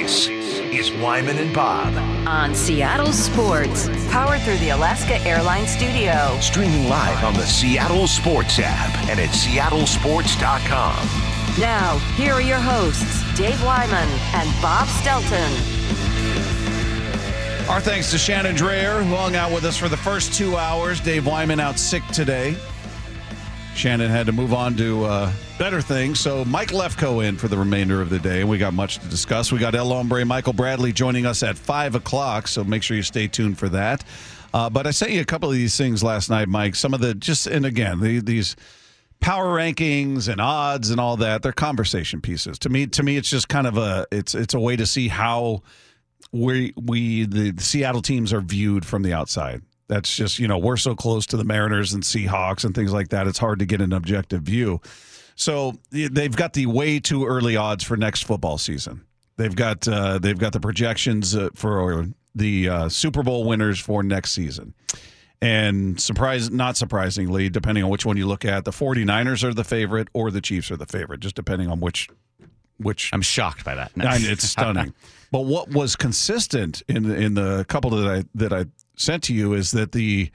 This is Wyman and Bob. on Seattle Sports, powered through the Alaska Airlines Studio. Streaming live on the Seattle Sports app and at seattlesports.com. Now, here are your hosts, Dave Wyman and Bob Stelton. Our thanks to Shannon Drayer, who hung out with us for the first two hours. Dave Wyman out sick today. Shannon had to move on to uh, better things. So Mike Lefko in for the remainder of the day. We got much to discuss. We got El Hombre Michael Bradley joining us at 5 o'clock. So make sure you stay tuned for that. Uh, but I sent you a couple of these things last night, Mike. Some of the just, and again, the, these power rankings and odds and all that, they're conversation pieces. To me, to me, it's just kind of a, it's, it's a way to see how we, we, the Seattle teams are viewed from the outside. That's just, you know, we're so close to the Mariners and Seahawks and things like that. It's hard to get an objective view. So they've got the way too early odds for next football season. They've got uh, they've got the projections uh, for the uh, Super Bowl winners for next season. And surprise not surprisingly, depending on which one you look at, the 49ers are the favorite or the Chiefs are the favorite, just depending on which which I'm shocked by that. Mean, it's stunning. but what was consistent in in the couple that I that I sent to you is that the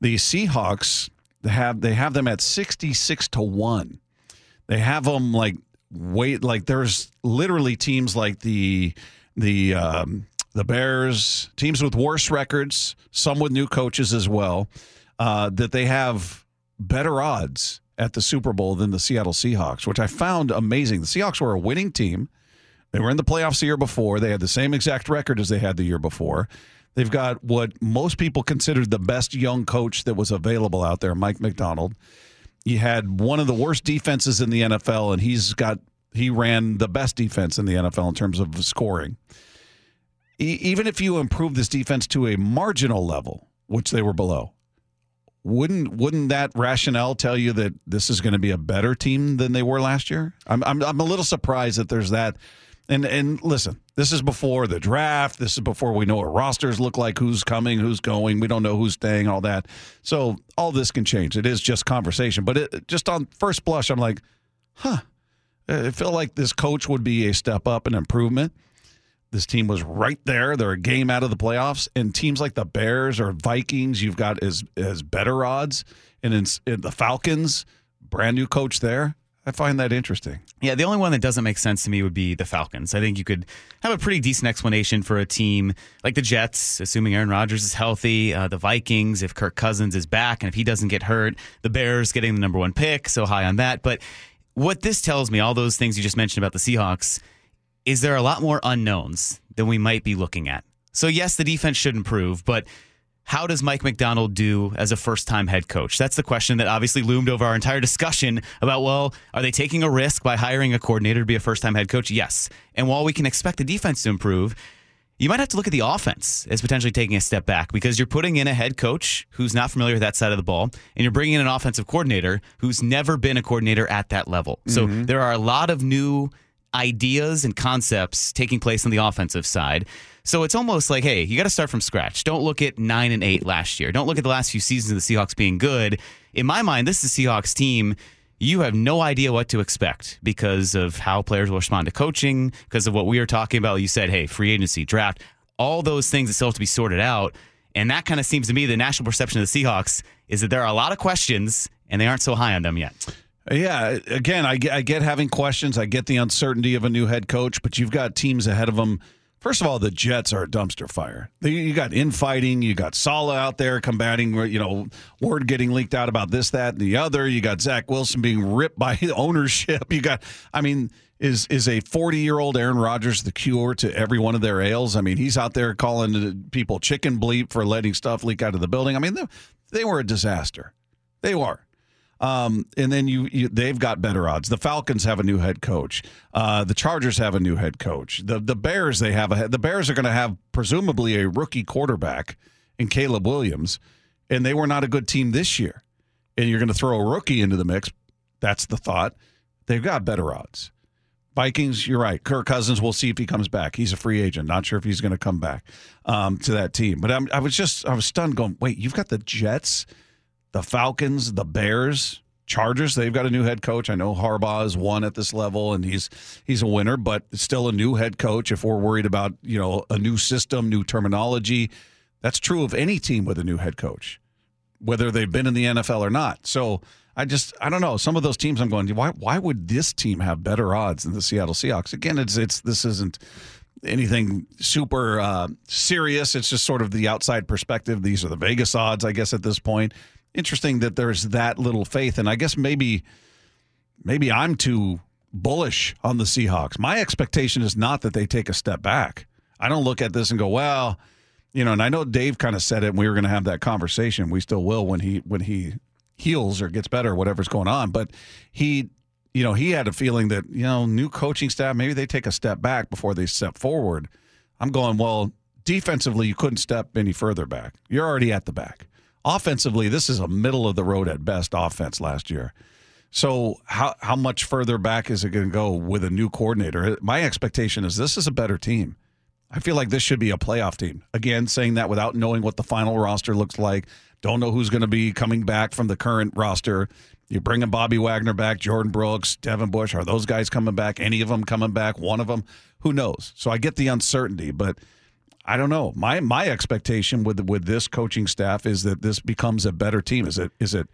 the Seahawks have they have them at 66 to 1. They have them like wait like there's literally teams like the the um the Bears, teams with worse records, some with new coaches as well, uh, that they have better odds at the Super Bowl than the Seattle Seahawks, which I found amazing. The Seahawks were a winning team. They were in the playoffs the year before. They had the same exact record as they had the year before. They've got what most people considered the best young coach that was available out there, Mike Macdonald. He had one of the worst defenses in the NFL, and he's got he ran the best defense in the NFL in terms of scoring. E- even if you improve this defense to a marginal level, which they were below, wouldn't wouldn't that rationale tell you that this is going to be a better team than they were last year? I'm I'm, I'm a little surprised that there's that. And and listen, this is before the draft. This is before we know what rosters look like, who's coming, who's going. We don't know who's staying, all that. So all this can change. It is just conversation. But it, just on first blush, I'm like, huh. I feel like this coach would be a step up, an improvement. This team was right there. They're a game out of the playoffs, and teams like the Bears or Vikings, you've got as as better odds, and in, in the Falcons, brand new coach there. I find that interesting. Yeah, the only one that doesn't make sense to me would be the Falcons. I think you could have a pretty decent explanation for a team like the Jets, assuming Aaron Rodgers is healthy, uh, the Vikings, if Kirk Cousins is back and if he doesn't get hurt, the Bears getting the number one pick, so high on that. But what this tells me, all those things you just mentioned about the Seahawks, is there are a lot more unknowns than we might be looking at. So, yes, the defense should improve, but how does Mike Macdonald do as a first time head coach? That's the question that obviously loomed over our entire discussion about, well, are they taking a risk by hiring a coordinator to be a first time head coach? Yes. And while we can expect the defense to improve, you might have to look at the offense as potentially taking a step back because you're putting in a head coach who's not familiar with that side of the ball, and you're bringing in an offensive coordinator who's never been a coordinator at that level. So mm-hmm. there are a lot of new ideas and concepts taking place on the offensive side. So it's almost like, hey, you got to start from scratch. Don't look at nine and eight last year. Don't look at the last few seasons of the Seahawks being good. In my mind, this is the Seahawks team. You have no idea what to expect because of how players will respond to coaching, because of what we were talking about. You said, hey, free agency, draft, all those things that still have to be sorted out. And that kind of seems to me the national perception of the Seahawks is that there are a lot of questions and they aren't so high on them yet. Yeah, again, I get, I get having questions. I get the uncertainty of a new head coach, but you've got teams ahead of them. First of all, the Jets are a dumpster fire. You got infighting. You got Saleh out there combating, you know, word getting leaked out about this, that, and the other. You got Zach Wilson being ripped by ownership. You got, I mean, is is a 40 year old Aaron Rodgers the cure to every one of their ails? I mean, he's out there calling people chicken bleep for letting stuff leak out of the building. I mean, they, they were a disaster. They were. Um, and then you, you, they've got better odds. The Falcons have a new head coach. Uh, the Chargers have a new head coach. The the Bears they have a the Bears are going to have presumably a rookie quarterback in Caleb Williams, and they were not a good team this year. And you're going to throw a rookie into the mix. That's the thought. They've got better odds. Vikings, you're right. Kirk Cousins, we'll see if he comes back. He's a free agent. Not sure if he's going to come back um, to that team. But I'm, I was just, I was stunned going, wait, you've got the Jets, the Falcons, the Bears, Chargers, they've got a new head coach. I know Harbaugh is one at this level, and he's he's a winner, but still a new head coach. If we're worried about you know a new system, new terminology, that's true of any team with a new head coach, whether they've been in the NFL or not. So I just I don't know. Some of those teams I'm going, why why would this team have better odds than the Seattle Seahawks? Again, it's it's this isn't anything super uh, serious. It's just sort of the outside perspective. These are the Vegas odds, I guess, at this point interesting that there's that little faith, and I guess maybe maybe I'm too bullish on the Seahawks. My expectation is not that they take a step back. I don't look at this and go, well, you know, and I know Dave kind of said it and we were going to have that conversation. We still will when he when he heals or gets better, or whatever's going on. But he you know, he had a feeling that, you know, new coaching staff, maybe they take a step back before they step forward. I'm going, well, defensively, you couldn't step any further back. You're already at the back. Offensively, this is a middle of the road at best offense last year. So how how much further back is it going to go with a new coordinator? My expectation is this is a better team. I feel like this should be a playoff team. Again, saying that without knowing what the final roster looks like. Don't know who's going to be coming back from the current roster. You're bringing Bobby Wagner back, Jordyn Brooks, Devin Bush. Are those guys coming back? Any of them coming back? One of them? Who knows? So I get the uncertainty, but – I don't know. My my expectation with with this coaching staff is that this becomes a better team. Is it is it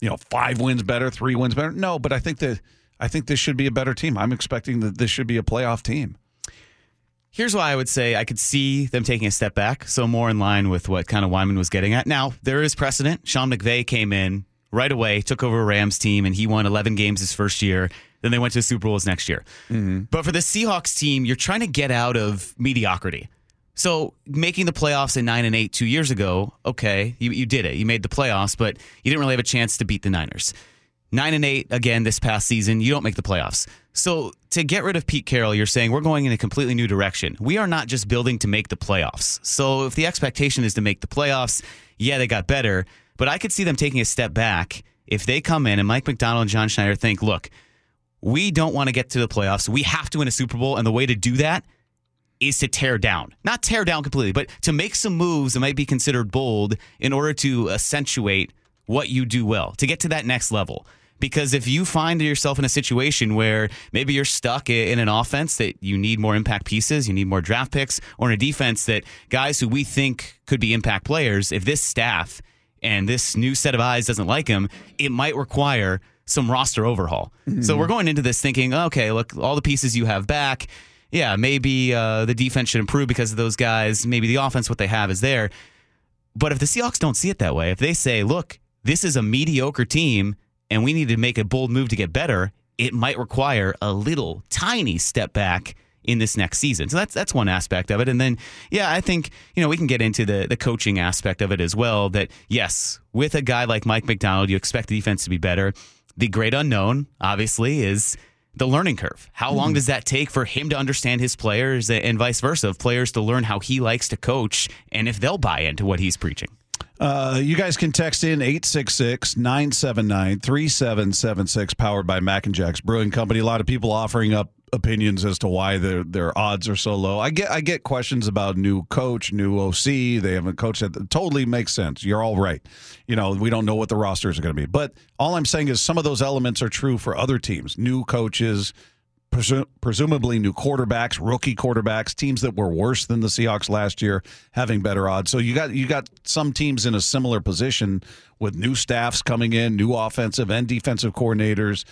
you know five wins better, three wins better? No, but I think that I think this should be a better team. I'm expecting that this should be a playoff team. Here's why I would say I could see them taking a step back, so more in line with what kind of Wyman was getting at. Now there is precedent. Sean McVay came in right away, took over a Rams team, and he won 11 games his first year. Then they went to the Super Bowls next year. Mm-hmm. But for the Seahawks team, you're trying to get out of mediocrity. So making the playoffs in nine and eight two years ago, okay, you, you did it. You made the playoffs, but you didn't really have a chance to beat the Niners. Nine and eight again this past season, you don't make the playoffs. So to get rid of Pete Carroll, you're saying we're going in a completely new direction. We are not just building to make the playoffs. So if the expectation is to make the playoffs, yeah, they got better, but I could see them taking a step back if they come in and Mike Macdonald and John Schneider think, look, we don't want to get to the playoffs. We have to win a Super Bowl, and the way to do that is to tear down. Not tear down completely, but to make some moves that might be considered bold in order to accentuate what you do well, to get to that next level. Because if you find yourself in a situation where maybe you're stuck in an offense that you need more impact pieces, you need more draft picks, or in a defense that guys who we think could be impact players, if this staff and this new set of eyes doesn't like him, it might require some roster overhaul. Mm-hmm. So we're going into this thinking, okay, look, all the pieces you have back, yeah, maybe uh, the defense should improve because of those guys. Maybe the offense, what they have, is there. But if the Seahawks don't see it that way, if they say, look, this is a mediocre team and we need to make a bold move to get better, it might require a little tiny step back in this next season. So that's that's one aspect of it. And then yeah, I think, you know, we can get into the the coaching aspect of it as well that yes, with a guy like Mike Macdonald, you expect the defense to be better. The great unknown obviously is the learning curve. How long hmm. does that take for him to understand his players and vice versa, of players to learn how he likes to coach and if they'll buy into what he's preaching? Uh, you guys can text in 866 979 3776, powered by Mac and Jack's Brewing Company. A lot of people offering up opinions as to why their their odds are so low. I get I get questions about new coach, new OC. They haven't coached it. Totally makes sense. You're all right. You know, we don't know what the rosters are going to be. But all I'm saying is some of those elements are true for other teams. New coaches, presu- presumably new quarterbacks, rookie quarterbacks, teams that were worse than the Seahawks last year having better odds. So you got you got some teams in a similar position with new staffs coming in, new offensive and defensive coordinators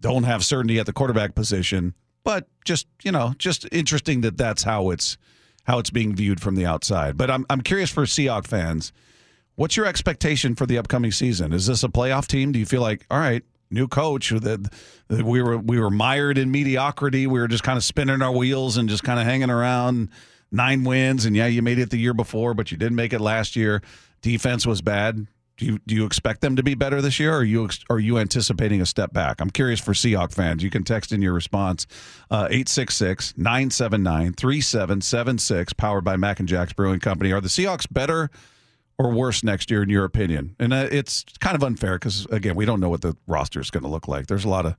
don't have certainty at the quarterback position but just you know, just interesting that that's how it's how it's being viewed from the outside. But I'm I'm curious for Seahawks fans, what's your expectation for the upcoming season? Is this a playoff team? Do you feel like all right? New coach that we were we were mired in mediocrity. We were just kind of spinning our wheels and just kind of hanging around. Nine wins, and yeah, you made it the year before, but you didn't make it last year. Defense was bad. Do you do you expect them to be better this year, or are you are you anticipating a step back? I'm curious for Seahawk fans. You can text in your response uh, 866 979 3776, powered by Mac and Jack's Brewing Company. Are the Seahawks better or worse next year, in your opinion? And uh, it's kind of unfair because again, we don't know what the roster is going to look like. There's a lot of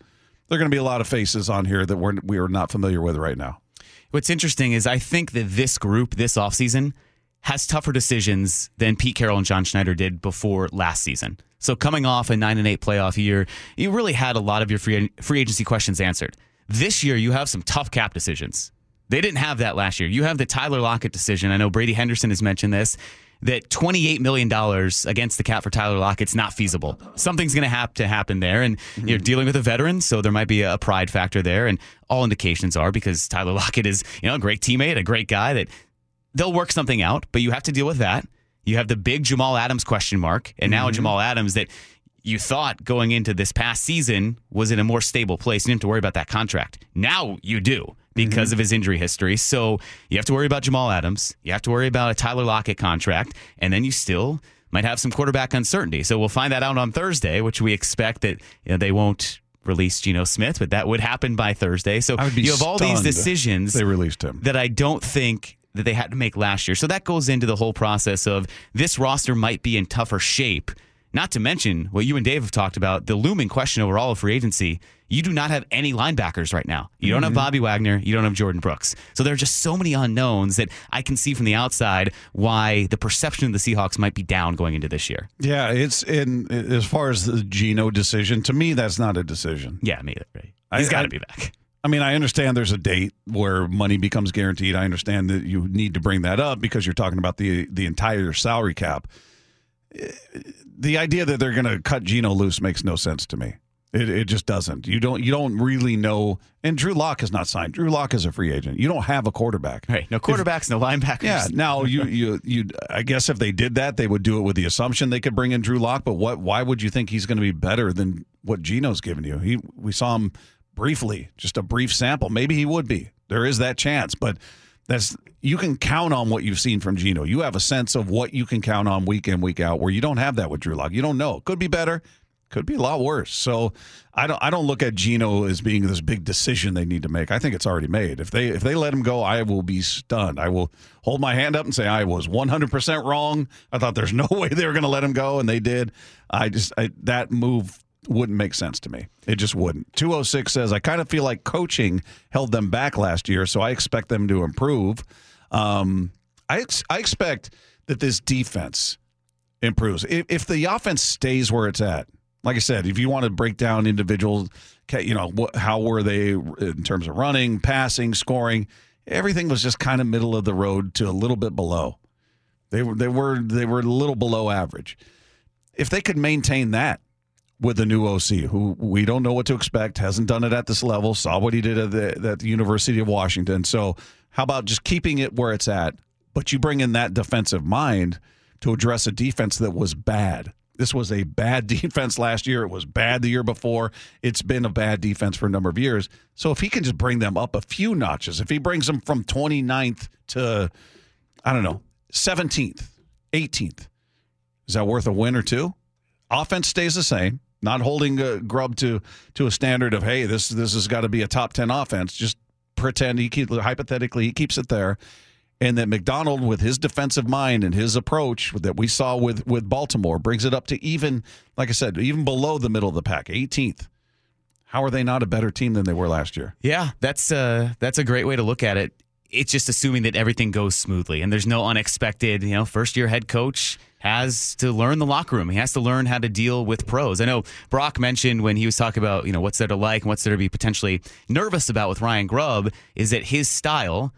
there are going to be a lot of faces on here that we're we are not familiar with right now. What's interesting is I think that this group this offseason – has tougher decisions than Pete Carroll and John Schneider did before last season. So coming off a nine and eight playoff year, you really had a lot of your free free agency questions answered. This year, you have some tough cap decisions. They didn't have that last year. You have the Tyler Lockett decision. I know Brady Henderson has mentioned this that $28 million against the cap for Tyler Lockett's not feasible. Something's going to have to happen there. And mm-hmm. you're dealing with a veteran, so there might be a pride factor there. And all indications are because Tyler Lockett is, you know, a great teammate, a great guy that they'll work something out, but you have to deal with that. You have the big Jamal Adams question mark, and now mm-hmm. Jamal Adams that you thought going into this past season was in a more stable place. You didn't have to worry about that contract. Now you do because mm-hmm. of his injury history. So you have to worry about Jamal Adams. You have to worry about a Tyler Lockett contract, and then you still might have some quarterback uncertainty. So we'll find that out on Thursday, which we expect that you know, they won't release Geno Smith, but that would happen by Thursday. So I would be you have all these decisions They released him. that I don't think that they had to make last year. So that goes into the whole process of this roster might be in tougher shape. Not to mention what you and Dave have talked about, the looming question over all of free agency. You do not have any linebackers right now. You don't have mm-hmm. Bobby Wagner. You don't have Jordyn Brooks. So there are just so many unknowns that I can see from the outside why the perception of the Seahawks might be down going into this year. Yeah, it's in as far as the Geno decision. To me, that's not a decision. Yeah, me either. Right? He's got to be back. I mean, I understand there's a date where money becomes guaranteed. I understand that you need to bring that up because you're talking about the the entire salary cap. The idea that they're going to cut Geno loose makes no sense to me. It, it just doesn't. You don't you don't really know. And Drew Lock is not signed. Drew Lock is a free agent. You don't have a quarterback. Right. No quarterbacks, no linebackers. Yeah. Now you you you. I guess if they did that, they would do it with the assumption they could bring in Drew Lock. But what? Why would you think he's going to be better than what Geno's given you? He we saw him briefly, just a brief sample. Maybe he would be. There is that chance, but that's you can count on what you've seen from Geno. You have a sense of what you can count on week in week out. Where you don't have that with Drew Lock. You don't know. Could be better. Could be a lot worse. So I don't. I don't look at Geno as being this big decision they need to make. I think it's already made. If they if they let him go, I will be stunned. I will hold my hand up and say I was 100 percent wrong. I thought there's no way they were going to let him go, and they did. I just I, that move wouldn't make sense to me. It just wouldn't. 206 says I kind of feel like coaching held them back last year, so I expect them to improve. Um, I ex- I expect that this defense improves. If, if the offense stays where it's at, like I said, if you want to break down individual, ca- you know, what, how were they in terms of running, passing, scoring? Everything was just kind of middle of the road to a little bit below. They were they were they were a little below average. If they could maintain that with the new OC, who we don't know what to expect, hasn't done it at this level, saw what he did at the, at the University of Washington. So, how about just keeping it where it's at, but you bring in that defensive mind to address a defense that was bad. This was a bad defense last year. It was bad the year before. It's been a bad defense for a number of years. So if he can just bring them up a few notches, if he brings them from 29th to, I don't know, 17th, 18th, is that worth a win or two? Offense stays the same. Not holding uh, Grubb to to a standard of hey, this this has got to be a top ten offense. Just pretend he keep hypothetically he keeps it there, and that Macdonald with his defensive mind and his approach that we saw with with Baltimore brings it up to even like I said, even below the middle of the pack, 18th. How are they not a better team than they were last year? Yeah, that's uh that's a great way to look at it. It's just assuming that everything goes smoothly and there's no unexpected, you know, first year head coach has to learn the locker room. He has to learn how to deal with pros. I know Brock mentioned when he was talking about, you know, what's there to like and what's there to be potentially nervous about with Ryan Grubb is that his style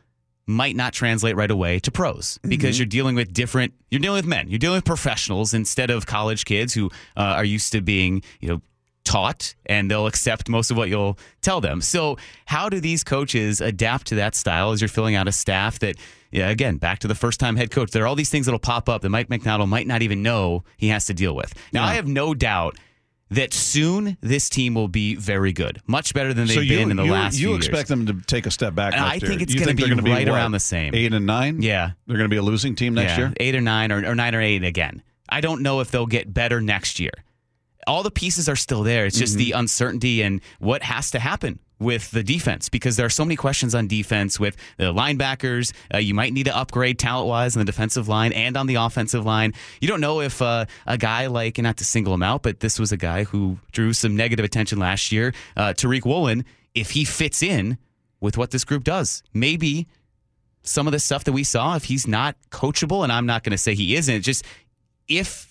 might not translate right away to pros because you're dealing with different you're dealing with men you're dealing with professionals instead of college kids who uh, are used to being you know taught and they'll accept most of what you'll tell them so how do these coaches adapt to that style as you're filling out a staff that yeah, again back to the first time head coach there are all these things that'll pop up that mike macdonald might not even know he has to deal with now i have no doubt that soon this team will be very good much better than they've so you, been in the you, last you expect years. them to take a step back. Next I think year. it's gonna they're be right what, around the same. Eight and nine. yeah they're going to be a losing team next yeah, year. Eight or nine, or, or nine or eight again. I don't know if they'll get better next year. All the pieces are still there. It's just Mm-hmm. the uncertainty and what has to happen with the defense because there are so many questions on defense with the linebackers. Uh, you might need to upgrade talent wise on the defensive line and on the offensive line. You don't know if uh, a guy like, and not to single him out, but this was a guy who drew some negative attention last year, uh, Tariq Woolen, if he fits in with what this group does. Maybe some of the stuff that we saw, if he's not coachable, and I'm not going to say he isn't, just if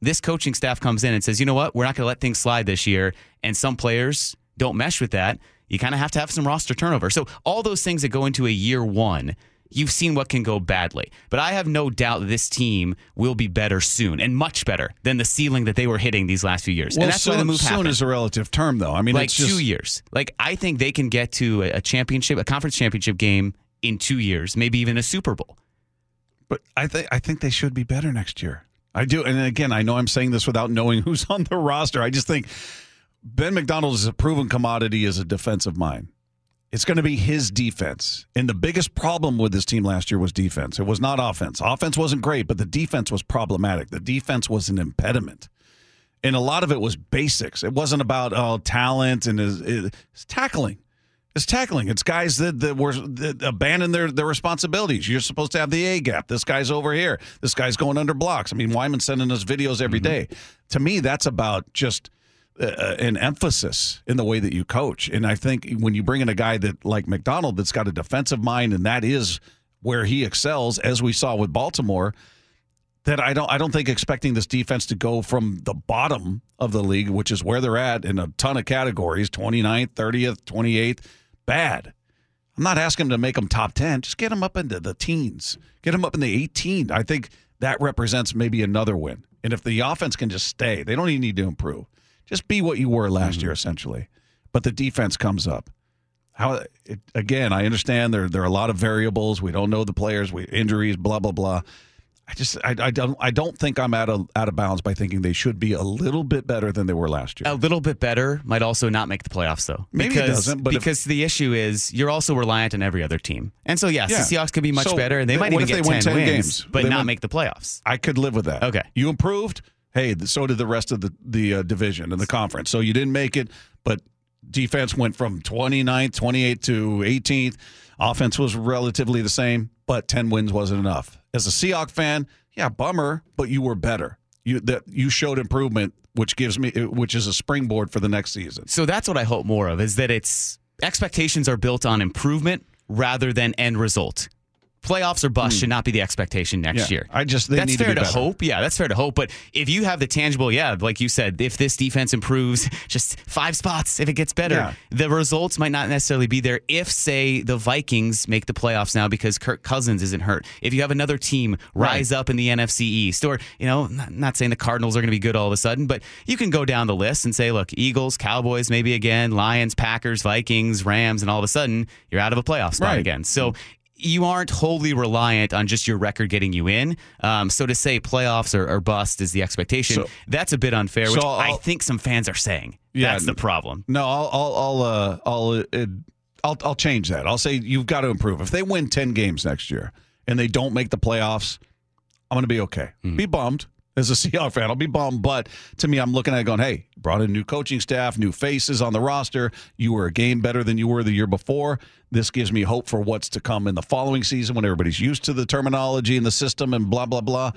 this coaching staff comes in and says, you know what, we're not going to let things slide this year, and some players don't mesh with that, you kind of have to have some roster turnover. So all those things that go into a year one you've seen what can go badly. But I have no doubt this team will be better soon and much better than the ceiling that they were hitting these last few years. Well, and that's soon, why the move soon happened. is a relative term, though. I mean, like it's just, two years. Like I think they can get to a, a championship, a conference championship game in two years, maybe even a Super Bowl. But I think I think they should be better next year. I do, and again, I know I'm saying this without knowing who's on the roster. I just think Ben Macdonald is a proven commodity as a defensive mind. It's going to be his defense. And the biggest problem with this team last year was defense. It was not offense. Offense wasn't great, but the defense was problematic. The defense was an impediment. And a lot of it was basics. It wasn't about oh, talent and his, his tackling. It's tackling. It's guys that, that were that abandoned their, their responsibilities. You're supposed to have the A gap. This guy's over here. This guy's going under blocks. I mean, Wyman's sending us videos every day. To me, that's about just uh, an emphasis in the way that you coach. And I think when you bring in a guy that like Macdonald that's got a defensive mind and that is where he excels, as we saw with Baltimore, that I don't I don't think expecting this defense to go from the bottom of the league, which is where they're at in a ton of categories, 29th, 30th, 28th, bad. I'm not asking them to make them top 10. Just get them up into the teens. Get them up in the 18. I think that represents maybe another win. And if the offense can just stay, they don't even need to improve. Just be what you were last mm-hmm. year, essentially. But the defense comes up. How it, again? I understand there there are a lot of variables. We don't know the players. We injuries, blah blah blah. I just I, I don't I don't think I'm out of out of bounds by thinking they should be a little bit better than they were last year. A little bit better might also not make the playoffs, though. Maybe it because, doesn't, but if- because the issue is you're also reliant on every other team, and so yes, Yeah. the Seahawks could be much So, better, and they th- might even if get they win 10, 10 wins, games? but They not win- make the playoffs. I could live with that. Okay. you improved. Hey, so did the rest of the the uh, division and the conference. So you didn't make it, but defense went from 29th, 28th to 18th. Offense was relatively the same, but 10 wins wasn't enough. As a Seahawk fan, yeah, bummer, but you were better. You that you showed improvement, which gives me which is a springboard for the next season. So that's what I hope more of is that it's expectations are built on improvement rather than end result. Playoffs or bust should not be the expectation next Hmm. Yeah, year. I just- they that's need to fair be to hope. Yeah, that's fair to hope. But if you have the tangible, yeah, like you said, if this defense improves just five spots, if it gets better, Yeah. the results might not necessarily be there. If say the Vikings make the playoffs now because Kirk Cousins isn't hurt, if you have another team rise up in the NFC East, or you know, not, not saying the Cardinals are going to be good all of a sudden, but you can go down the list and say, look, Eagles, Cowboys, maybe again, Lions, Packers, Vikings, Rams, and all of a sudden you're out of a playoff spot Right. again. So you aren't wholly reliant on just your record getting you in. Um, so to say playoffs or, or bust is the expectation, So- that's a bit unfair, So which I I'll- think some fans are saying. Yeah, that's the problem. No, I'll I'll I'll uh, I'll, uh, I'll I'll change that. I'll say you've got to improve. If they win ten games next year and they don't make the playoffs, I'm going to be okay. Be bummed as a Seahawks fan. I'll be bummed, but to me, I'm looking at it going, hey, brought in new coaching staff, new faces on the roster. You were a game better than you were the year before. This gives me hope for what's to come in the following season when everybody's used to the terminology and the system and blah blah blah.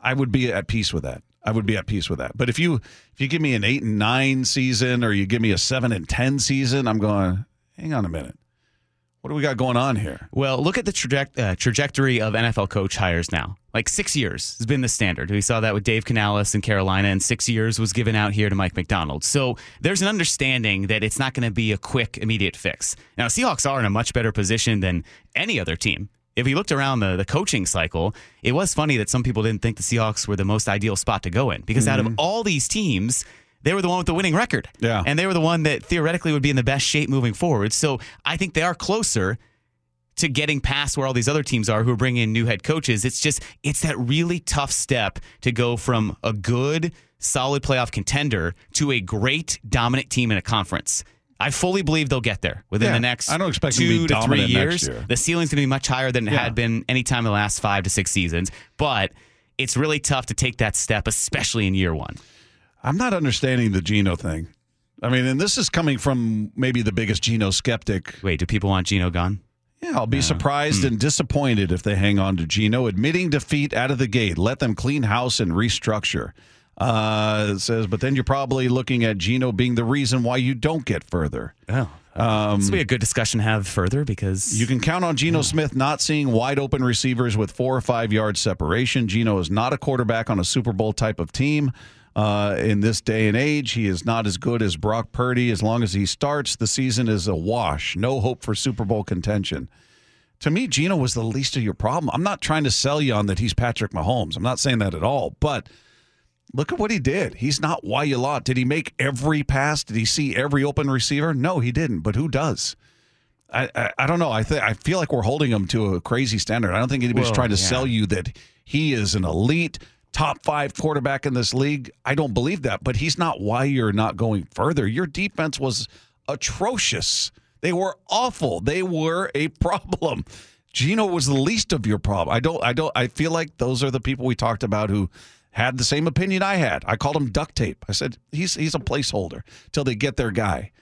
I would be at peace with that. I would be at peace with that. But if you if you give me an eight and nine season or you give me a seven and ten season, I'm going. Hang on a minute. What do we got going on here? Well, look at the traje- uh, trajectory of NFL coach hires now. Like six years has been the standard. We saw that with Dave Canales in Carolina, and six years was given out here to Mike Macdonald. So there's an understanding that it's not going to be a quick, immediate fix. Now, Seahawks are in a much better position than any other team. If you looked around the, the coaching cycle, it was funny that some people didn't think the Seahawks were the most ideal spot to go in because out of all these teams, they were the one with the winning record. Yeah. And they were the one that theoretically would be in the best shape moving forward. So I think they are closer to getting past where all these other teams are who are bringing in new head coaches. It's just, it's that really tough step to go from a good, solid playoff contender to a great, dominant team in a conference. I fully believe they'll get there within Yeah, the next I don't expect two to to three years. year. The ceiling's going to be much higher than it Yeah. had been any time in the last five to six seasons. But it's really tough to take that step, especially in year one. I'm not understanding the Geno thing. I mean, and this is coming from maybe the biggest Geno skeptic. Wait, do people want Geno gone? Yeah, I'll be Hmm. surprised and disappointed if they hang on to Geno, admitting defeat out of the gate. Let them clean house and restructure. Uh, it says, but then you're probably looking at Geno being the reason why you don't get further. Oh, this will be a good discussion to have further because You can count on Geno Smith not seeing wide open receivers with four or five yards separation. Geno is not a quarterback on a Super Bowl type of team. Uh, in this day and age, he is not as good as Brock Purdy. As long as he starts, the season is a wash. No hope for Super Bowl contention. To me, Geno was the least of your problem. I'm not trying to sell you on that he's Patrick Mahomes. I'm not saying that at all. But look at what he did. He's not why you lot. Did he make every pass? Did he see every open receiver? No, he didn't. But who does? I, I, I don't know. I think I feel like we're holding him to a crazy standard. I don't think anybody's Well, trying to yeah. sell you that he is an elite top five quarterback in this league. I don't believe that, but he's not why you're not going further. Your defense was atrocious. They were awful. They were a problem. Geno was the least of your problem. I don't I don't I feel like those are the people we talked about who had the same opinion I had. I called him duct tape. I said he's he's a placeholder till they get their guy.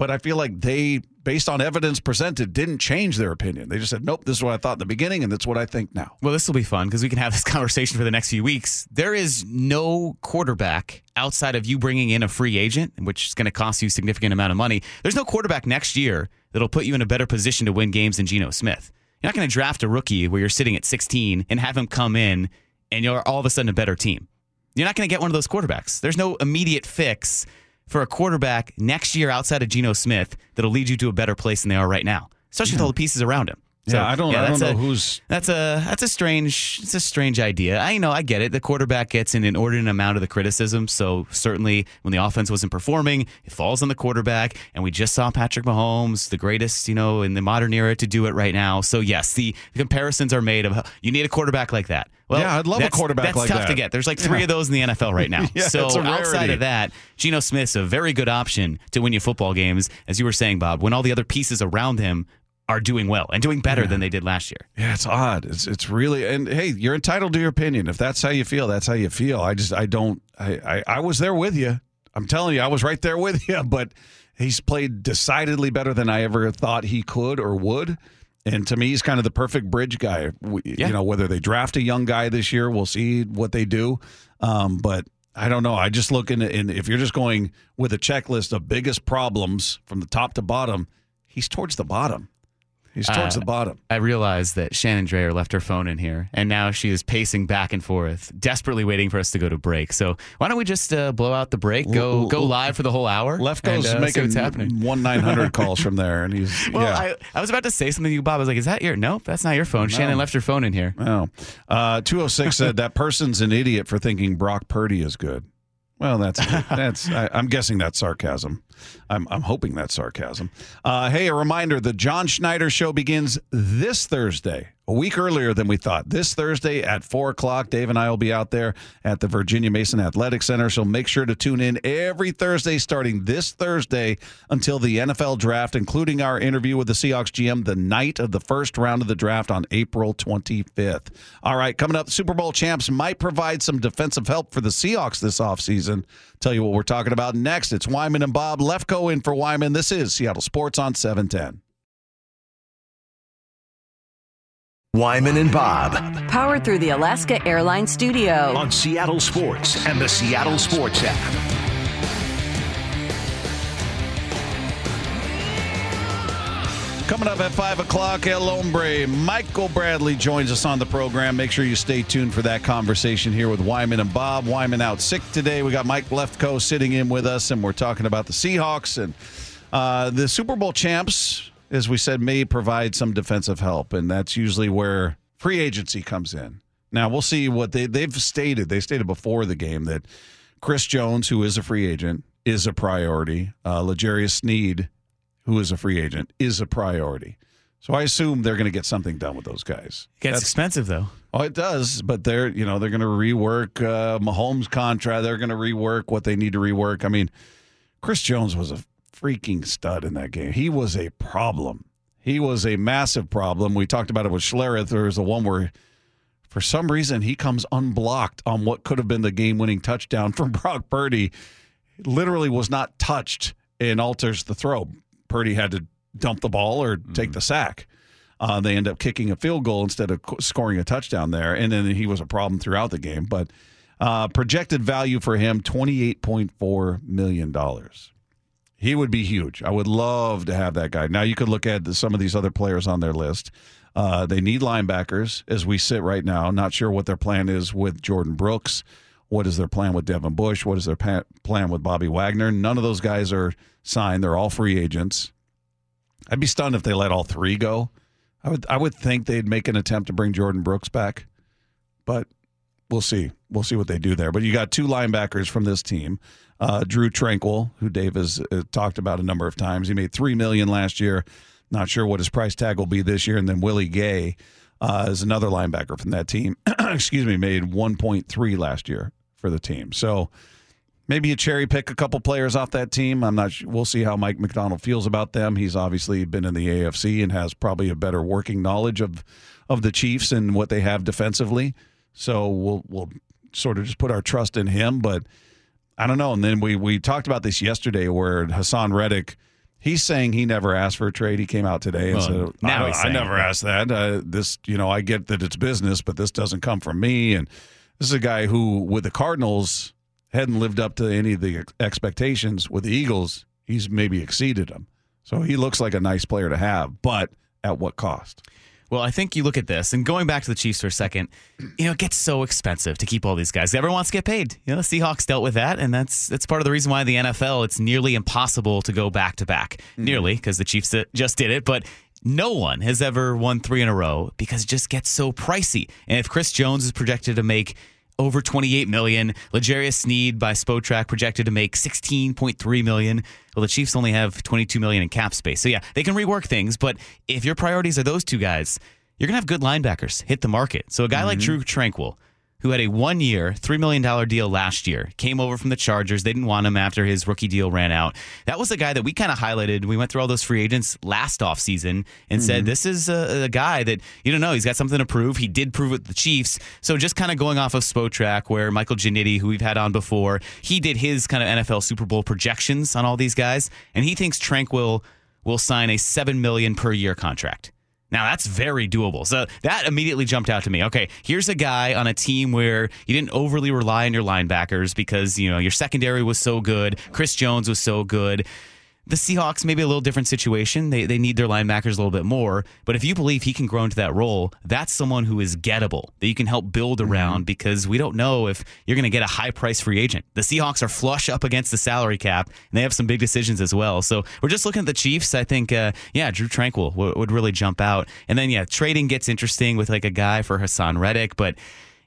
But I feel like they, based on evidence presented, didn't change their opinion. They just said, nope, this is what I thought in the beginning, and that's what I think now. Well, this will be fun because we can have this conversation for the next few weeks. There is no quarterback outside of you bringing in a free agent, which is going to cost you a significant amount of money. There's no quarterback next year that'll put you in a better position to win games than Geno Smith. You're not going to draft a rookie where you're sitting at 16 and have him come in and you're all of a sudden a better team. You're not going to get one of those quarterbacks. There's no immediate fix for a quarterback next year outside of Geno Smith that'll lead you to a better place than they are right now, especially with all the pieces around him. Yeah, I don't- I don't know a- who's- that's a that's a strange it's a strange idea. I know I get it. The quarterback gets an inordinate amount of the criticism. So certainly when the offense wasn't performing, it falls on the quarterback. And we just saw Patrick Mahomes, the greatest you know in the modern era, to do it right now. So yes, the, the comparisons are made of you need a quarterback like that. Well, Yeah, I'd love a quarterback that's like tough that. to get. There's like three Yeah. of those in the NFL right now. Yeah, so outside of that, Geno Smith's a very good option to win you football games, as you were saying, Bob. When all the other pieces around him are doing well and doing better than they did last year. Yeah, it's odd. It's it's really and hey, you're entitled to your opinion. If that's how you feel, that's how you feel. I just I don't I I, I was there with you. I'm telling you, I was right there with you. But he's played decidedly better than I ever thought he could or would. And to me, he's kind of the perfect bridge guy. We, Yeah. You know, whether they draft a young guy this year, we'll see what they do. Um, but I don't know. I just look in, in if you're just going with a checklist of biggest problems from the top to bottom, he's towards the bottom. He's towards Uh, the bottom. I realized that Shannon Drayer left her phone in here, and now she is pacing back and forth, desperately waiting for us to go to break. So why don't we just uh, blow out the break, go go live for the whole hour? Left and, goes uh, making what's happening. one nine hundred calls from there, and he's Well, yeah. I, I was about to say something to you, Bob. I was like, "Is that your? Nope, that's not your phone." Shannon left her phone in here. Oh, uh, 206 said that person's an idiot for thinking Brock Purdy is good. Well, that's that's. I, I'm guessing that's sarcasm. I'm I'm hoping that's sarcasm. Uh, hey, a reminder: the John Schneider show begins this Thursday, a week earlier than we thought. This Thursday at four o'clock. Dave and I will be out there at the Virginia Mason Athletic Center. So make sure to tune in every Thursday, starting this Thursday until the NFL draft, including our interview with the Seahawks GM the night of the first round of the draft on April 25th. All right, coming up, Super Bowl champs might provide some defensive help for the Seahawks this offseason. Tell you what we're talking about next. It's Wyman and Bob Lefko in for Wyman. This is Seattle Sports on 710. Wyman and Bob Powered through the Alaska Airlines Studio. on Seattle Sports and the Seattle Sports app. Coming up at 5 o'clock, El Hombre, Michael Bradley joins us on the program. Make sure you stay tuned for that conversation here with Wyman and Bob. Wyman out sick today. We got Mike Lefko sitting in with us, and we're talking about the Seahawks. And uh, the Super Bowl champs, as we said, may provide some defensive help, and that's usually where free agency comes in. Now, we'll see what they, they've stated. They stated before the game that Chris Jones, who is a free agent, is a priority. Uh, L'Jarius Sneed who is a free agent, is a priority. So I assume they're going to get something done with those guys. Gets That's- expensive though. oh, it does, but they're you know they're going to rework uh, Mahomes' contract. They're going to rework what they need to rework. I mean, Chris Jones was a freaking stud in that game. He was a problem. He was a massive problem. We talked about it with Schlereth. There was the one where, for some reason, he comes unblocked on what could have been the game-winning touchdown from Brock Purdy. Literally was not touched and alters the throw. Purdy had to dump the ball or take the sack. Uh, they end up kicking a field goal instead of scoring a touchdown there, and then he was a problem throughout the game. But uh, projected value for him twenty eight point four million dollars. He would be huge. I would love to have that guy. Now you could look at some of these other players on their list. Uh, they need linebackers as we sit right now. Not sure what their plan is with Jordyn Brooks. What is their plan with Devin Bush? What is their pa- plan with Bobby Wagner? None of those guys are signed. They're all free agents. I'd be stunned if they let all three go. I would I would think they'd make an attempt to bring Jordyn Brooks back, but we'll see. We'll see what they do there. But you got two linebackers from this team. Uh, Drue Tranquill, who Dave has uh, talked about a number of times. He made three million last year. Not sure what his price tag will be this year. And then Willie Gay uh, is another linebacker from that team. Excuse me, made 1.3 last year for the team. So maybe you cherry pick a couple players off that team. I'm not. We'll see how Mike Macdonald feels about them. He's obviously been in the AFC and has probably a better working knowledge of of the Chiefs and what they have defensively. So we'll we'll sort of just put our trust in him. But I don't know. And then we we talked about this yesterday, where Haason Reddick. He's saying he never asked for a trade. He came out today and Well, said, now I, I never asked that. Uh, this, you know, I get that it's business, but this doesn't come from me." And this is a guy who, with the Cardinals, hadn't lived up to any of the expectations. With the Eagles, he's maybe exceeded them. So he looks like a nice player to have, but at what cost? Well, I think you look at this and going back to the Chiefs for a second, you know, it gets so expensive to keep all these guys. Everyone wants to get paid. You know, the Seahawks dealt with that, and that's that's part of the reason why the NFL it's nearly impossible to go back to back. Nearly because the Chiefs uh, just did it, but no one has ever won three in a row because it just gets so pricey. And if Chris Jones is projected to make over 28 million. L'Jarius Sneed by Spotrac projected to make 16.3 million. Well, the Chiefs only have 22 million in cap space. So yeah, they can rework things, but if your priorities are those two guys, you're going to have good linebackers hit the market. So a guy like mm-hmm. Drue Tranquill, who had a one year, $3 million deal last year, came over from the Chargers. They didn't want him after his rookie deal ran out. That was a guy that we kind of highlighted. We went through all those free agents last offseason and said, mm-hmm. this is a, a guy that, you don't know, he's got something to prove. He did prove it with the Chiefs. So just kind of going off of Spotrac, where Michael Ginnitti, who we've had on before, he did his kind of NFL Super Bowl projections on all these guys, and he thinks Tranquill will sign a 7 million per year contract. Now that's very doable. So that immediately jumped out to me. Okay, here's a guy on a team where you didn't overly rely on your linebackers because you know your secondary was so good. Chris Jones was so good. The Seahawks maybe a little different situation. They they need their linebackers a little bit more. But if you believe he can grow into that role, that's someone who is gettable that you can help build around because we don't know if you're going to get a high price free agent. The Seahawks are flush up against the salary cap and they have some big decisions as well. So we're just looking at the Chiefs. I think, uh, yeah, Drue Tranquill w- would really jump out. And then, yeah, trading gets interesting with like a guy for Haason Reddick, but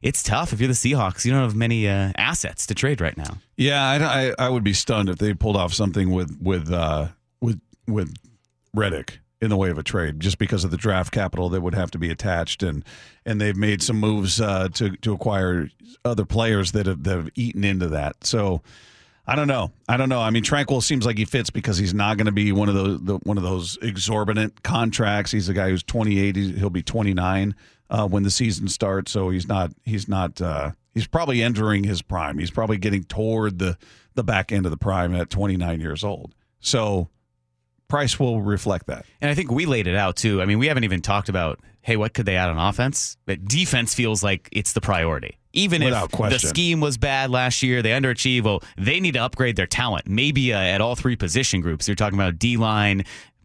it's tough if you're the Seahawks. You don't have many uh, assets to trade right now. Yeah, I, I, I would be stunned if they pulled off something with with uh, with with Reddick in the way of a trade, just because of the draft capital that would have to be attached, and and they've made some moves uh, to to acquire other players that have that have eaten into that. So. I don't know. I don't know. I mean, Tranquill seems like he fits because he's not going to be one of those the, one of those exorbitant contracts. He's a guy who's 28. He's, he'll be 29 uh, when the season starts. So he's not. He's not. Uh, he's probably entering his prime. He's probably getting toward the the back end of the prime at 29 years old. So price will reflect that. And I think we laid it out too. I mean, we haven't even talked about, hey, what could they add on offense? But defense feels like it's the priority. Even Without if question. the scheme was bad last year, they underachieved. Well, they need to upgrade their talent, maybe uh, at all three position groups. You're talking about D line,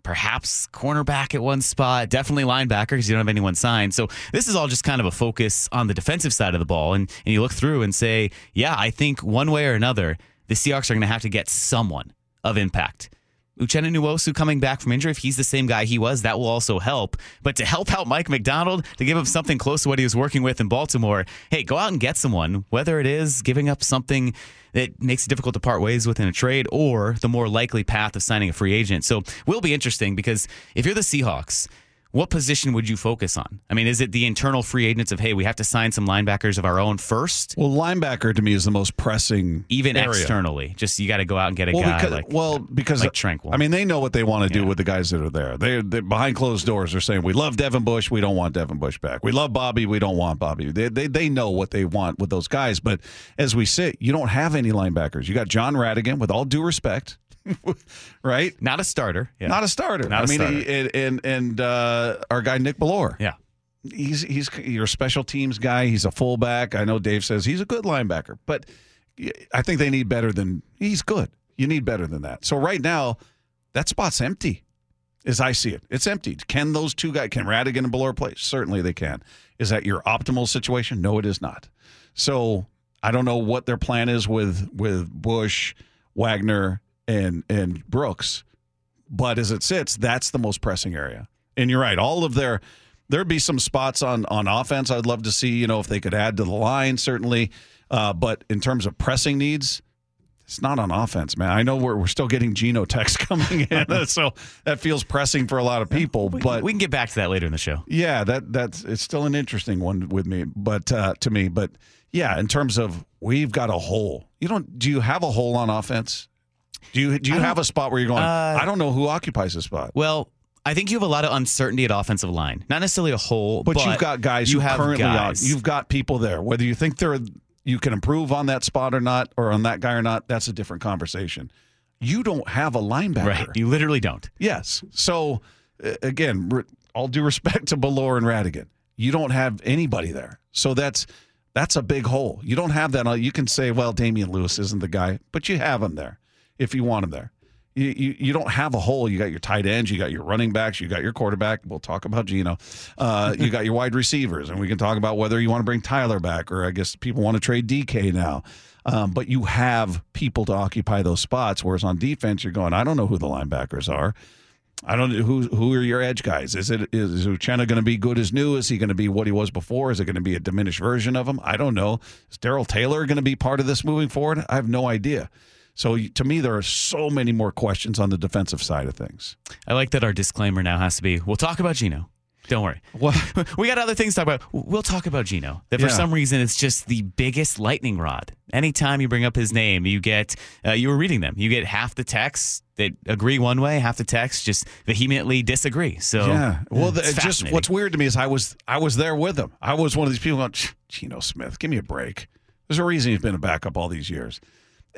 perhaps cornerback at one spot, definitely linebacker because you don't have anyone signed. So this is all just kind of a focus on the defensive side of the ball. And, and you look through and say, yeah, I think one way or another, the Seahawks are going to have to get someone of impact. Uchenna Nwosu coming back from injury, if he's the same guy he was, that will also help. But to help out Mike Macdonald, to give him something close to what he was working with in Baltimore, hey, go out and get someone, whether it is giving up something that makes it difficult to part ways within a trade or the more likely path of signing a free agent. So will be interesting because if you're the Seahawks, what position would you focus on? I mean, is it the internal free agents of, hey, we have to sign some linebackers of our own first? Well, linebacker to me is the most pressing, Even area. externally, just you got to go out and get a Well, guy because, like well, because like Tranquill. I mean, they know what they want to do Yeah. with the guys that are there. They, they behind closed doors are saying, "We love Devin Bush. We don't want Devin Bush back. We love Bobby. We don't want Bobby." They, they they know what they want with those guys. But as we sit, you don't have any linebackers. You got Jon Rhattigan, with all due respect, right? not a starter. Yeah. Not a starter. Not I a mean, starter. he- and and, uh, our guy Nick Bellore. yeah. he's he's your special teams guy. He's a fullback. I know Dave says he's a good linebacker, but I think they need better than he's good. You need better than that. So right now, that spot's empty, as I see it. It's empty. Can those two guys, can Rhattigan and Bellore play? Certainly they can. Is that your optimal situation? No, it is not. So I don't know what their plan is with with Bush, Wagner, and and Brooks. But as it sits, that's the most pressing area. And you're right. All of their there'd be some spots on on offense I'd love to see. You know, if they could add to the line, certainly. Uh, but in terms of pressing needs, it's not on offense, man. I know we're, we're still getting Geno text coming in, so that feels pressing for a lot of people. We, but we can get back to that later in the show. yeah, that that's it's still an interesting one with me, but uh, to me, but yeah, in terms of we've got a hole. You don't? Do you have a hole on offense? Do you do you have a spot where you're going? Uh, I don't know who occupies this spot. Well, I think you have a lot of uncertainty at offensive line. Not necessarily a hole, But, but, you've got guys you who have currently guys. on. You've got people there. Whether you think they're you can improve on that spot or not, or on that guy or not, that's a different conversation. You don't have a linebacker. right. You literally don't. Yes. So uh, again, all due respect to Bellore and Rhattigan, you don't have anybody there. So that's that's a big hole. You don't have that. uh, You can say, well, Damien Lewis isn't the guy, but you have him there if you want him there. You, you, you don't have a hole. You got your tight ends, you got your running backs, you got your quarterback. We'll talk about Geno. Uh, you got your wide receivers, and we can talk about whether you want to bring Tyler back, or I guess people want to trade DK now. Um, but you have people to occupy those spots. Whereas on defense, you're going, I don't know who the linebackers are. I don't know who who are your edge guys. Is it is Uchenna going to be good as new? Is he going to be what he was before? Is it going to be a diminished version of him? I don't know. Is Darrell Taylor going to be part of this moving forward? I have no idea. So to me, there are so many more questions on the defensive side of things. I like that our disclaimer now has to be we'll talk about Geno. Don't worry. Well, We got other things to talk about. We'll talk about Geno. That for Yeah. some reason it's just the biggest lightning rod. Anytime you bring up his name, you get uh, you were reading them. You get half the texts that agree one way, half the texts just vehemently disagree. So yeah. Well, the, just what's weird to me is I was I was there with him. I was one of these people going, Geno Smith, give me a break. There's a reason he's been a backup all these years,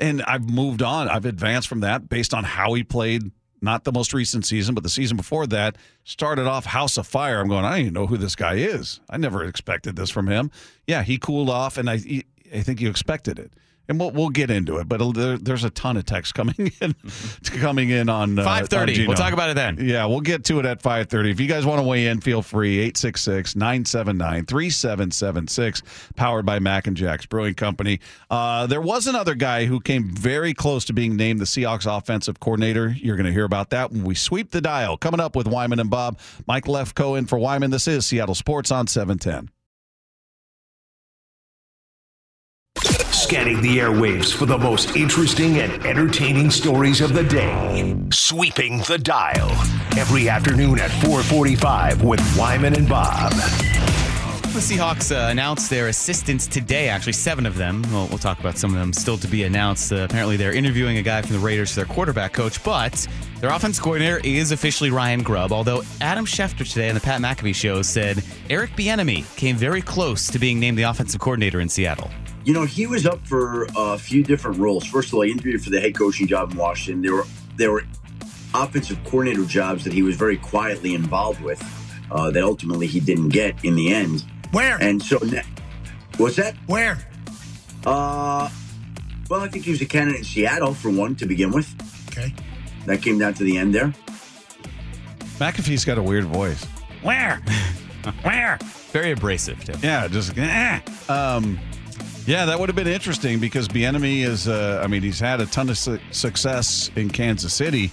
and I've moved on. I've advanced from that based on how he played. Not the most recent season, but the season before that started off House of Fire. I'm going. I don't even know who this guy is. I never expected this from him. Yeah, he cooled off, and I I think you expected it. And we'll, we'll get into it, but there, there's a ton of text coming in, coming in on uh, five thirty. We'll talk about it then. Yeah, we'll get to it at 5:30. If you guys want to weigh in, feel free. 866-979-3776, powered by Mac and Jack's Brewing Company. Uh, there was another guy who came very close to being named the Seahawks offensive coordinator. You're going to hear about that when we sweep the dial. Coming up with Wyman and Bob. Mike Lefko in for Wyman. This is Seattle Sports on 710. Scanning the airwaves for the most interesting and entertaining stories of the day. Sweeping the dial. Every afternoon at 445 with Wyman and Bob. The Seahawks uh, announced their assistants today, actually, seven of them. Well, we'll talk about some of them still to be announced. Uh, apparently, they're interviewing a guy from the Raiders their quarterback coach, but their offense coordinator is officially Ryan Grubb. Although Adam Schefter today on the Pat McAfee show said Eric Bieniemy came very close to being named the offensive coordinator in Seattle. You know, he was up for a few different roles. First of all, he interviewed for the head coaching job in Washington. There were there were offensive coordinator jobs that he was very quietly involved with uh, that ultimately he didn't get in the end. Where? And so, ne- what's that? Where? Uh, well, I think he was a candidate in Seattle for one to begin with. Okay. That came down to the end there. McAfee's got a weird voice. Where? Where? Very abrasive, too. Yeah, just eh. um, yeah, that would have been interesting because Bieniemy is. Uh, I mean, he's had a ton of su- success in Kansas City,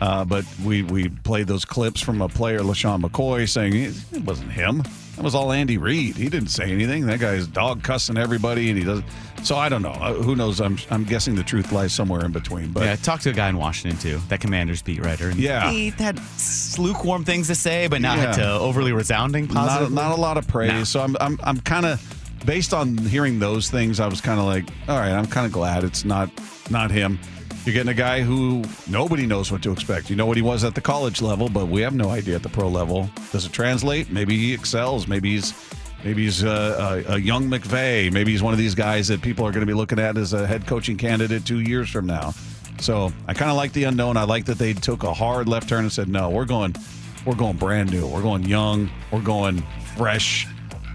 uh, but we we played those clips from a player, LeSean McCoy, saying it it wasn't him. That was all Andy Reid. He didn't say anything. That guy's dog cussing everybody, and he doesn't. So I don't know. Uh, who knows? I'm I'm guessing the truth lies somewhere in between. But Yeah, I talked to a guy in Washington too, that Commanders beat writer. And Yeah. he had lukewarm things to say, but not Yeah. to overly resounding not, positive. not a lot of praise. No. So I'm I'm I'm kind of based on hearing those things. I was kind of like, all right, I'm kind of glad it's not not him. You're getting a guy who nobody knows what to expect. You know what he was at the college level, but we have no idea at the pro level. Does it translate? Maybe he excels. Maybe he's maybe he's uh, a, a young McVay. Maybe he's one of these guys that people are going to be looking at as a head coaching candidate two years from now. So I kind of like the unknown. I like that they took a hard left turn and said, no, we're going, we're going brand new. We're going young. We're going fresh.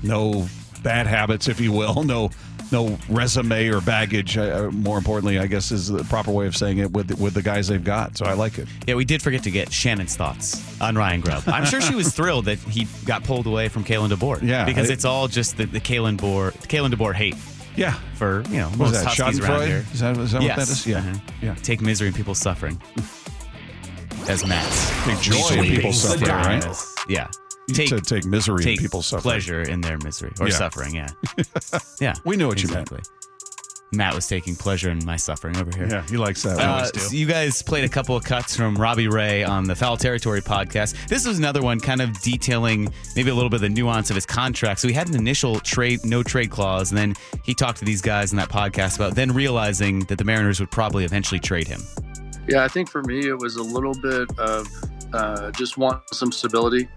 No bad habits, if you will. No, no resume or baggage. Uh, more importantly, I guess is the proper way of saying it with with the guys they've got. So I like it. Yeah, we did forget to get Shannon's thoughts on Ryan Grubb. I'm sure she was thrilled that he got pulled away from Kalen DeBoer. Yeah, because I- it's all just the, the Kalen DeBoer, Kalen DeBoer hate Yeah. for you know most that? Huskies around here. Is that, is that yes. what that is? Yeah. Uh-huh. Yeah. Take misery and people's suffering. As Matt's. Take joy in Sweeping people's suffering, right? Yeah. Take, to take misery take in people's suffering. pleasure in their misery or Yeah. suffering. Yeah, yeah. We knew what you meant. Matt was taking pleasure in my suffering over here. Yeah, he likes that. Uh, one. so you guys played a couple of cuts from Robbie Ray on the Foul Territory podcast. This was another one kind of detailing maybe a little bit of the nuance of his contract. So he had an initial trade, no trade clause, and then he talked to these guys in that podcast about then realizing that the Mariners would probably eventually trade him. Yeah, I think for me, it was a little bit of uh, just want some stability,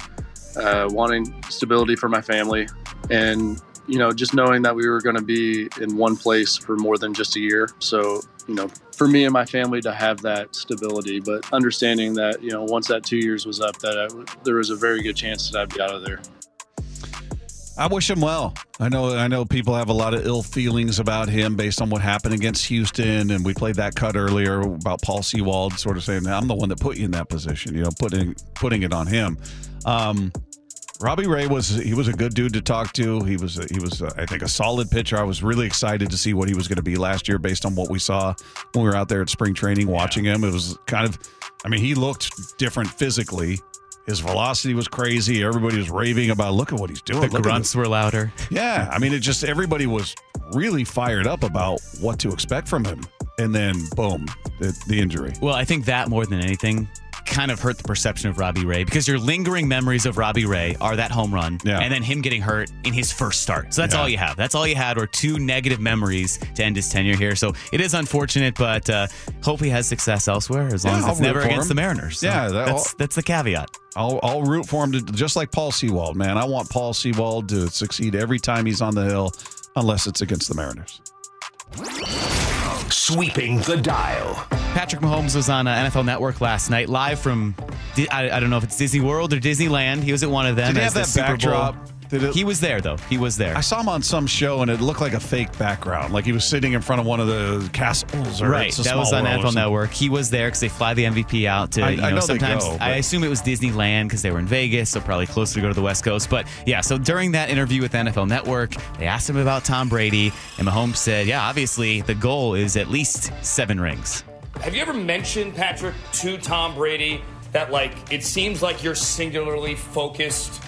uh, wanting stability for my family, and you know, just knowing that we were going to be in one place for more than just a year. So, you know, for me and my family to have that stability, but understanding that you know, once that two years was up, that I, there was a very good chance that I'd be out of there. I wish him well. I know I know people have a lot of ill feelings about him based on what happened against Houston, and we played that cut earlier about Paul Sewald, sort of saying, "I'm the one that put you in that position," you know, putting putting it on him. Um, Robbie Ray was he was a good dude to talk to. He was he was uh, I think a solid pitcher. I was really excited to see what he was going to be last year based on what we saw when we were out there at spring training watching him. It was kind of I mean he looked different physically. His velocity was crazy. Everybody was raving about look at what he's doing. The Look grunts were louder. yeah, I mean, it just everybody was really fired up about what to expect from him, and then boom, the, the injury. Well, I think that more than anything kind of hurt the perception of Robbie Ray because your lingering memories of Robbie Ray are that home run Yeah. and then him getting hurt in his first start. So that's Yeah. all you have. That's all you had were two negative memories to end his tenure here. So it is unfortunate, but uh, hope he has success elsewhere as long Yeah, as I'll it's never against him. the Mariners. So Yeah, that- that's that's the caveat. I'll, I'll root for him to just like Paul Sewald, man. I want Paul Sewald to succeed every time he's on the hill, unless it's against the Mariners. Sweeping the dial. Patrick Mahomes was on uh, NFL Network last night, live from I, I don't know if it's Disney World or Disneyland. He was at one of them. Did he as have the that Super Bowl- backdrop? Did it- He was there though. He was there. I saw him on some show, and it looked like a fake background, like he was sitting in front of one of the castles. Or Right, It's that was on NFL. Network. He was there because they fly the MVP out to. I- you I know, know they sometimes go, I assume it was Disneyland because they were in Vegas, so probably closer to go to the West Coast. But yeah, so during that interview with NFL Network, they asked him about Tom Brady, and Mahomes said, "Yeah, obviously the goal is at least seven rings." Have you ever mentioned, Patrick, to Tom Brady that, like, it seems like you're singularly focused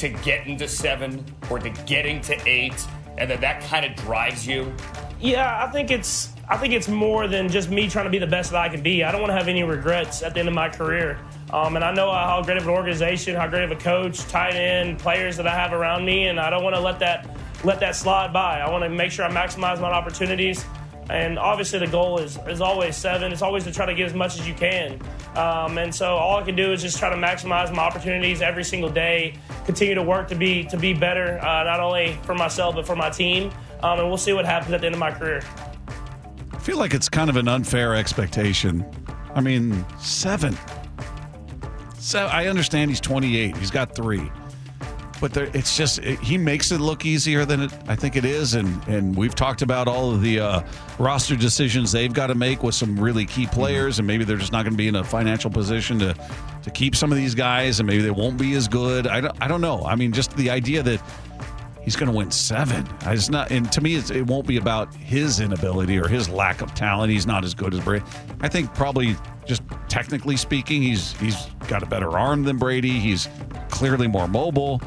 to getting to seven or to getting to eight, and that that kind of drives you? Yeah, I think it's I think it's more than just me trying to be the best that I can be. I don't want to have any regrets at the end of my career. Um, and I know how great of an organization, how great of a coach, tight end, players that I have around me, and I don't want to let that let that slide by. I want to make sure I maximize my opportunities. And obviously, the goal is is always seven. It's always to try to get as much as you can. Um, and so all I can do is just try to maximize my opportunities every single day. Continue to work to be to be better, uh, not only for myself but for my team. Um, and we'll see what happens at the end of my career. I feel like it's kind of an unfair expectation. I mean, seven. So I understand he's 28. He's got three, but there, it's just it, he makes it look easier than it, I think it is. And and we've talked about all of the uh, roster decisions they've got to make with some really key players, and maybe they're just not going to be in a financial position to to keep some of these guys, and maybe they won't be as good. I don't I don't know. I mean, just the idea that he's going to win seven. I just not, and to me, it's, it won't be about his inability or his lack of talent. He's not as good as Brady. I think probably just technically speaking, he's he's got a better arm than Brady. He's clearly more mobile.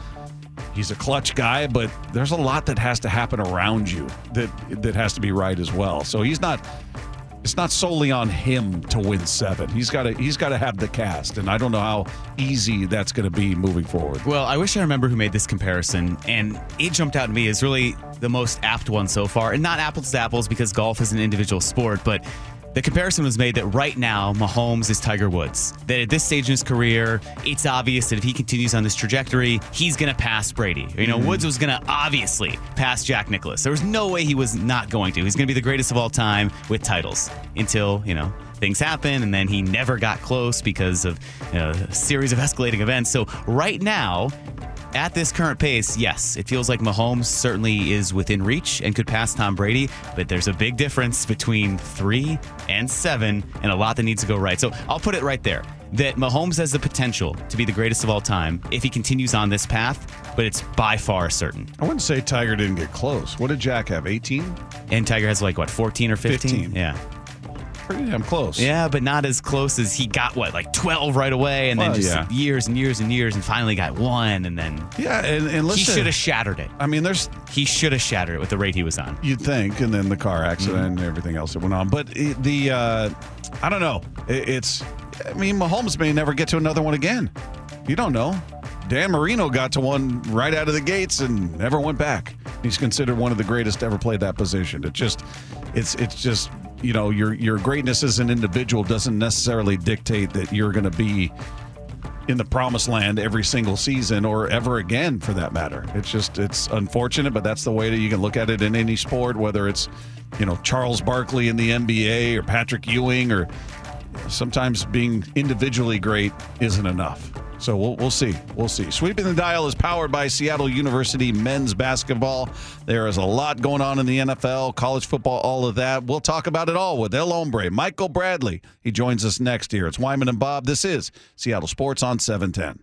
He's a clutch guy, but there's a lot that has to happen around you that that has to be right as well. So he's not. It's not solely on him to win seven. He's got to he's got to have the cast, and I don't know how easy that's going to be moving forward. Well, I wish I remember who made this comparison, and it jumped out to me as really the most apt one so far. And not apples to apples because golf is an individual sport, but the comparison was made that right now Mahomes is Tiger Woods. That at this stage in his career, it's obvious that if he continues on this trajectory, he's going to pass Brady. You know, mm-hmm. Woods was going to obviously pass Jack Nicklaus. There was no way he was not going to. He's going to be the greatest of all time with titles until, you know, things happen and then he never got close because of you know, a series of escalating events. So right now, at this current pace, yes, it feels like Mahomes certainly is within reach and could pass Tom Brady, but there's a big difference between three and seven and a lot that needs to go right. So I'll put it right there that Mahomes has the potential to be the greatest of all time if he continues on this path, but it's by far certain. I wouldn't say Tiger didn't get close. What did Jack have? 18? And Tiger has like what, 14 or 15? 15. Yeah. Pretty damn close. Yeah, but not as close as he got what, like 12 right away and Well, then just yeah. years and years and years and finally got one and then Yeah, and, and he should have shattered it. I mean, there's He should have shattered it with the rate he was on. you'd think, and then the car accident Mm-hmm. and everything else that went on. But it, the, uh, I don't know. It, it's, I mean, Mahomes may never get to another one again. You don't know. Dan Marino got to one right out of the gates and never went back. He's considered one of the greatest to ever played that position. It just, it's, it's just, you know, your your greatness as an individual doesn't necessarily dictate that you're going to be in the promised land every single season or ever again for that matter. It's just it's unfortunate, but that's the way that you can look at it in any sport, whether it's you know Charles Barkley in the NBA or Patrick Ewing or sometimes being individually great isn't enough. So we'll, we'll see. We'll see. Sweeping the Dial is powered by Seattle University men's basketball. There is a lot going on in the NFL, college football, all of that. We'll talk about it all with El Hombre, Michael Bradley. He joins us next here. It's Wyman and Bob. This is Seattle Sports on 710.